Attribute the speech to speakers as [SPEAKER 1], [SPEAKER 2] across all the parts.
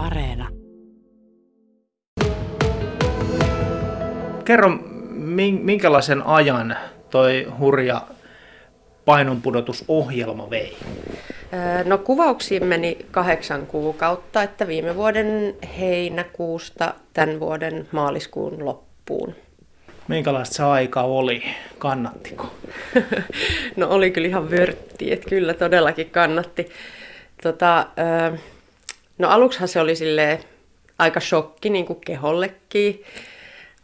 [SPEAKER 1] Areena.
[SPEAKER 2] Kerro, minkälaisen ajan toi hurja painonpudotusohjelma vei?
[SPEAKER 3] No kuvauksiin meni kahdeksan kuukautta, että viime vuoden heinäkuusta tämän vuoden maaliskuun loppuun.
[SPEAKER 2] Minkälaista se aika oli? Kannattiko?
[SPEAKER 3] no oli kyllä ihan vörtti, että kyllä todellakin kannatti. Tota, no aluksihan se oli sille aika shokki niin kuin kehollekin.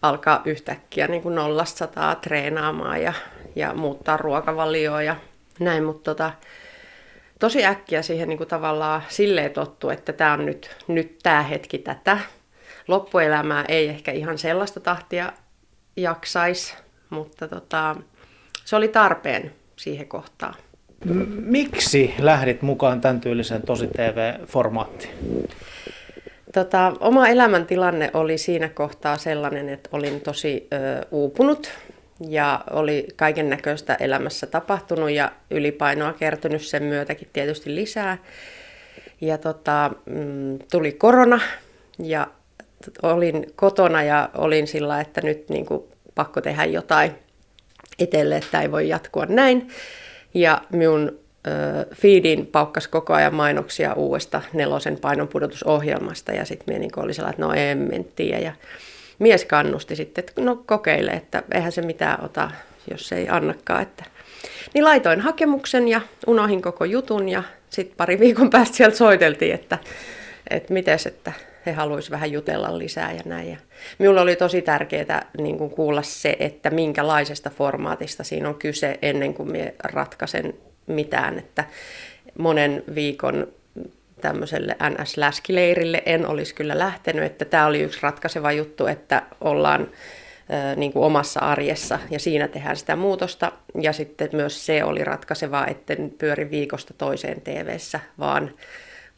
[SPEAKER 3] Alkaa yhtäkkiä niin kuin nollasta sataa treenaamaan ja, ja muuttaa ruokavalioa ja näin, mutta tota, tosi äkkiä siihen niin kuin tavallaan silleen tottu, että tämä on nyt, nyt tämä hetki tätä. Loppuelämää ei ehkä ihan sellaista tahtia jaksaisi, mutta tota, se oli tarpeen siihen kohtaan.
[SPEAKER 2] Miksi lähdit mukaan tämän tyylisen tosi TV-formaattiin?
[SPEAKER 3] Tota, oma elämäntilanne oli siinä kohtaa sellainen, että olin tosi ö, uupunut ja oli kaiken näköistä elämässä tapahtunut ja ylipainoa kertynyt sen myötäkin tietysti lisää. Ja tota, mm, tuli korona ja olin kotona ja olin sillä, että nyt niin kuin, pakko tehdä jotain itselle, että ei voi jatkua näin. Ja minun feedin paukkas koko ajan mainoksia uudesta nelosen painonpudotusohjelmasta ja sitten minä niin oli sellainen, että no en tiedä. Ja mies kannusti sitten, että no kokeile, että eihän se mitään ota, jos ei annakaan. Että. Niin laitoin hakemuksen ja unohin koko jutun ja sitten pari viikon päästä sieltä soiteltiin, että, että mites, että he haluaisivat vähän jutella lisää ja näin. Ja minulla oli tosi tärkeää niin kuin kuulla se, että minkälaisesta formaatista siinä on kyse ennen kuin minä ratkaisen mitään. Että monen viikon tämmöiselle NS-läskileirille en olisi kyllä lähtenyt, että tämä oli yksi ratkaiseva juttu, että ollaan niin kuin omassa arjessa ja siinä tehdään sitä muutosta. Ja sitten myös se oli ratkaisevaa, etten pyöri viikosta toiseen tv vaan,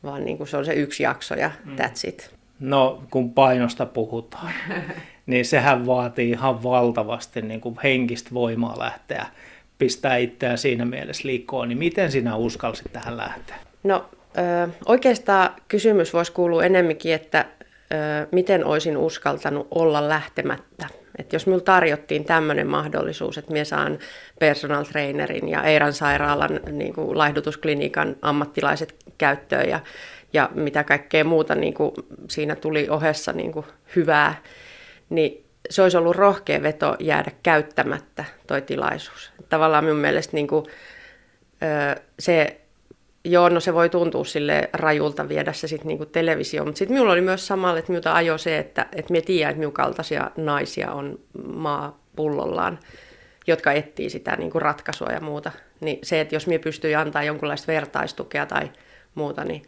[SPEAKER 3] vaan niin kuin se on se yksi jakso ja mm. that's it.
[SPEAKER 2] No, kun painosta puhutaan, niin sehän vaatii ihan valtavasti niin kuin henkistä voimaa lähteä pistää itseään siinä mielessä liikkoon, niin miten sinä uskalsit tähän lähteä?
[SPEAKER 3] No ö, oikeastaan kysymys voisi kuulua enemminkin, että ö, miten olisin uskaltanut olla lähtemättä. Et jos minulle tarjottiin tämmöinen mahdollisuus, että minä saan personal trainerin ja Eiran sairaalan niin kuin laihdutusklinikan ammattilaiset käyttöön ja ja mitä kaikkea muuta niin kuin siinä tuli ohessa niin kuin hyvää, niin se olisi ollut rohkea veto jäädä käyttämättä toi tilaisuus. Tavallaan minun mielestä niin kuin, se, joo, no se voi tuntua sille rajulta viedä se sitten niin televisio, mutta sitten minulla oli myös samalla, että minulta ajo se, että, että minä tiedän, että minun kaltaisia naisia on maa pullollaan, jotka etsii sitä niin kuin ratkaisua ja muuta. Niin se, että jos minä pystyin antaa jonkunlaista vertaistukea tai muuta, niin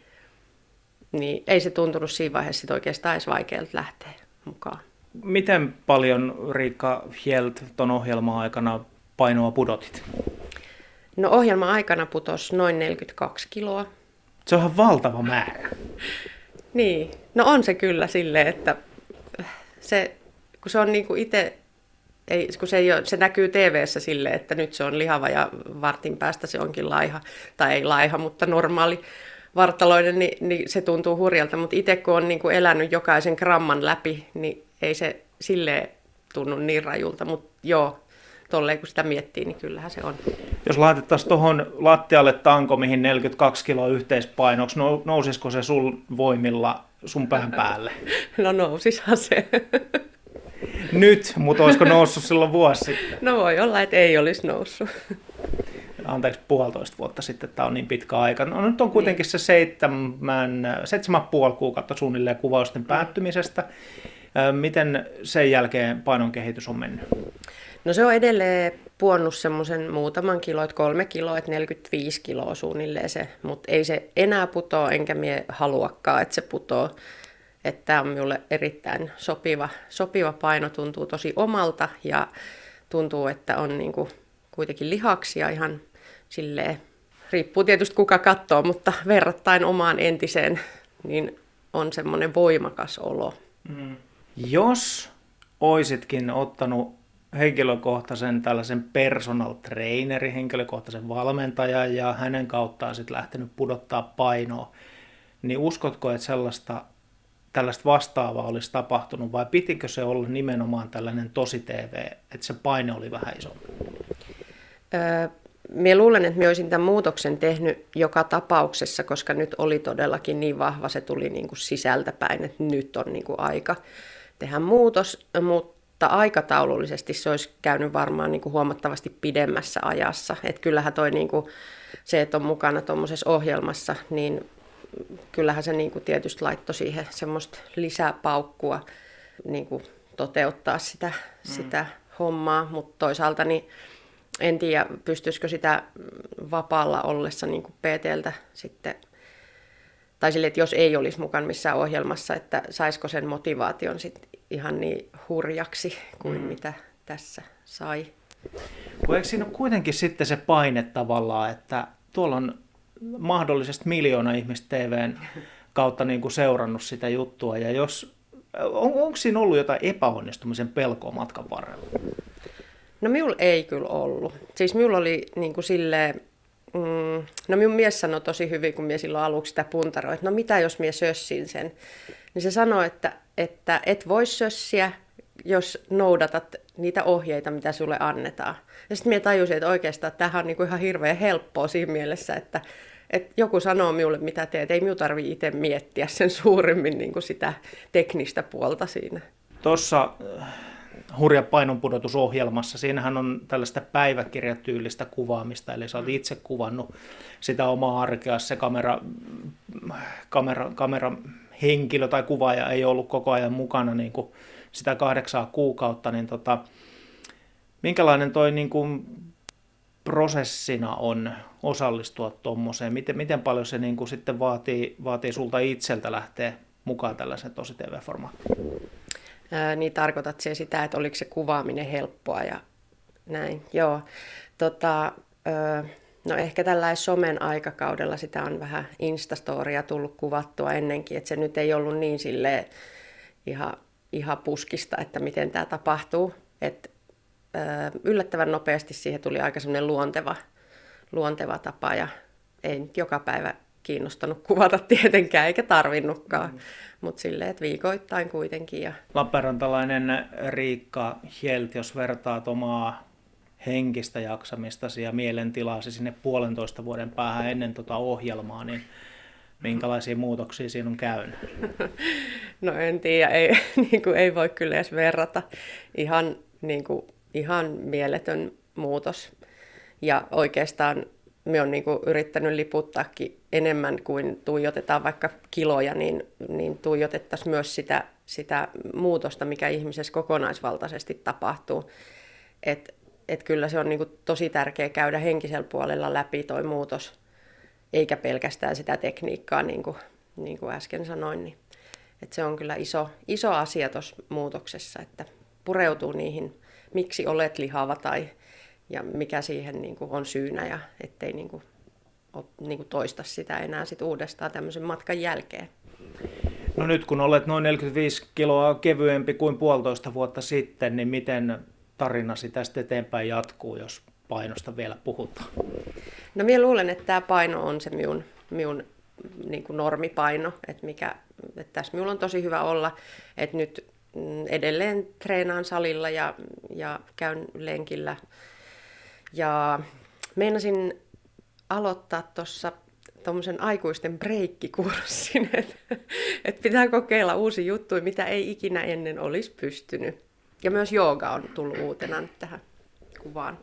[SPEAKER 3] niin ei se tuntunut siinä vaiheessa oikeastaan edes vaikealta lähteä mukaan.
[SPEAKER 2] Miten paljon Riikka Hjelt tuon ohjelman aikana painoa pudotit?
[SPEAKER 3] No ohjelman aikana putos noin 42 kiloa.
[SPEAKER 2] Se on valtava määrä.
[SPEAKER 3] niin, no on se kyllä silleen, että se, kun se on niin kuin itse, ei, kun se, ei ole, se näkyy tv silleen, että nyt se on lihava ja vartin päästä se onkin laiha, tai ei laiha, mutta normaali vartaloinen, niin, niin se tuntuu hurjalta, mutta itse kun on niin kuin elänyt jokaisen gramman läpi, niin ei se silleen tunnu niin rajulta, mutta joo, tolleen kun sitä miettii, niin kyllähän se on.
[SPEAKER 2] Jos laitettaisiin tuohon lattialle tanko, mihin 42 kiloa yhteispainoksi, nousisiko se sun voimilla sun pään päälle?
[SPEAKER 3] No nousishan se.
[SPEAKER 2] Nyt, mutta olisiko noussut silloin vuosi sitten?
[SPEAKER 3] No voi olla, että ei olisi noussut
[SPEAKER 2] anteeksi, puolitoista vuotta sitten, tämä on niin pitkä aika. No nyt on kuitenkin se seitsemän, seitsemän puoli kuukautta suunnilleen kuvausten päättymisestä. Miten sen jälkeen painon kehitys on mennyt?
[SPEAKER 3] No se on edelleen puonnut semmoisen muutaman kilo, että kolme kiloa, että 45 kiloa suunnilleen se, mutta ei se enää putoa, enkä mie haluakaan, että se putoo. Että tämä on minulle erittäin sopiva, sopiva paino, tuntuu tosi omalta ja tuntuu, että on niinku kuitenkin lihaksia ihan silleen, riippuu tietysti kuka katsoo, mutta verrattain omaan entiseen, niin on semmoinen voimakas olo. Mm.
[SPEAKER 2] Jos oisitkin ottanut henkilökohtaisen tällaisen personal traineri, henkilökohtaisen valmentajan ja hänen kauttaan sitten lähtenyt pudottaa painoa, niin uskotko, että sellaista tällaista vastaavaa olisi tapahtunut vai pitikö se olla nimenomaan tällainen tosi TV, että se paine oli vähän isompi?
[SPEAKER 3] Öö, Mie luulen, että minä olisin tämän muutoksen tehnyt joka tapauksessa, koska nyt oli todellakin niin vahva, se tuli niin kuin sisältäpäin, että nyt on niin kuin aika tehdä muutos, mutta aikataulullisesti se olisi käynyt varmaan niin kuin huomattavasti pidemmässä ajassa. että kyllähän toi niin kuin, se, että on mukana tuommoisessa ohjelmassa, niin kyllähän se niin kuin tietysti laittoi siihen semmoista lisäpaukkua niin kuin toteuttaa sitä, mm. sitä hommaa, mutta toisaalta niin en tiedä, pystyisikö sitä vapaalla ollessa niin kuin PTltä sitten, tai sille, että jos ei olisi mukana missään ohjelmassa, että saisiko sen motivaation sitten ihan niin hurjaksi kuin mm. mitä tässä sai.
[SPEAKER 2] Kun eikö siinä ole kuitenkin sitten se paine tavallaan, että tuolla on mahdollisesti miljoona ihmistä TVn kautta niin kuin seurannut sitä juttua, ja jos, on, onko siinä ollut jotain epäonnistumisen pelkoa matkan varrella?
[SPEAKER 3] No minulla ei kyllä ollut. Siis minulla oli niin kuin silleen, mm, no minun mies sanoi tosi hyvin, kun mies silloin aluksi sitä puntaroi, että no mitä jos mies sössin sen. Niin se sanoi, että, että et voi sössiä, jos noudatat niitä ohjeita, mitä sulle annetaan. Ja sitten minä tajusin, että oikeastaan tämähän on niinku ihan hirveän helppoa siinä mielessä, että, että joku sanoo minulle, mitä teet. Ei minun tarvitse itse miettiä sen suuremmin niin sitä teknistä puolta siinä.
[SPEAKER 2] Tuossa hurja painonpudotusohjelmassa. Siinähän on tällaista päiväkirjatyylistä kuvaamista, eli sä oot itse kuvannut sitä omaa arkea, se kamera, kamera, kamera henkilö tai kuvaaja ei ollut koko ajan mukana niin kuin sitä kahdeksaa kuukautta, niin tota, minkälainen toi niin kuin prosessina on osallistua tuommoiseen? Miten, miten paljon se niin kuin sitten vaatii, vaatii sulta itseltä lähteä mukaan tällaisen tosi TV-formaattiin?
[SPEAKER 3] Niin tarkoitat se sitä, että oliko se kuvaaminen helppoa ja näin. Joo. Tota, no ehkä tällä somen aikakaudella sitä on vähän Instastoria tullut kuvattua ennenkin, että se nyt ei ollut niin sille ihan, ihan puskista, että miten tämä tapahtuu. Et, yllättävän nopeasti siihen tuli aika semmoinen luonteva, luonteva tapa ja ei nyt joka päivä kiinnostanut kuvata tietenkään, eikä tarvinnutkaan. Mm. Mutta silleen, että viikoittain kuitenkin. Ja...
[SPEAKER 2] Lappeenrantalainen Riikka Hjelt, jos vertaat omaa henkistä jaksamistasi ja mielentilaasi sinne puolentoista vuoden päähän ennen tuota ohjelmaa, niin minkälaisia muutoksia siinä on käynyt?
[SPEAKER 3] No en tiedä, ei, niin kuin, ei voi kyllä edes verrata. Ihan, niin kuin, ihan mieletön muutos. Ja oikeastaan me on niin yrittänyt liputtaakin enemmän kuin tuijotetaan vaikka kiloja, niin, niin tuijotettaisiin myös sitä, sitä muutosta, mikä ihmisessä kokonaisvaltaisesti tapahtuu. Et, et kyllä se on niin tosi tärkeää käydä henkisellä puolella läpi tuo muutos, eikä pelkästään sitä tekniikkaa, niin kuin, niin kuin äsken sanoin. Niin, et se on kyllä iso, iso asia tuossa muutoksessa, että pureutuu niihin, miksi olet lihava tai ja mikä siihen niin kuin on syynä ja ettei niin kuin, niin kuin toista sitä enää sit uudestaan tämmöisen matkan jälkeen.
[SPEAKER 2] No nyt kun olet noin 45 kiloa kevyempi kuin puolitoista vuotta sitten, niin miten tarinasi tästä eteenpäin jatkuu, jos painosta vielä puhutaan?
[SPEAKER 3] No minä luulen, että tämä paino on se minun, minun niin kuin normipaino, että, mikä, että tässä minulla on tosi hyvä olla, että nyt mm, edelleen treenaan salilla ja, ja käyn lenkillä ja meinasin aloittaa tuossa tuommoisen aikuisten breikkikurssin, että et pitää kokeilla uusi juttu, mitä ei ikinä ennen olisi pystynyt. Ja myös jooga on tullut uutena nyt tähän kuvaan.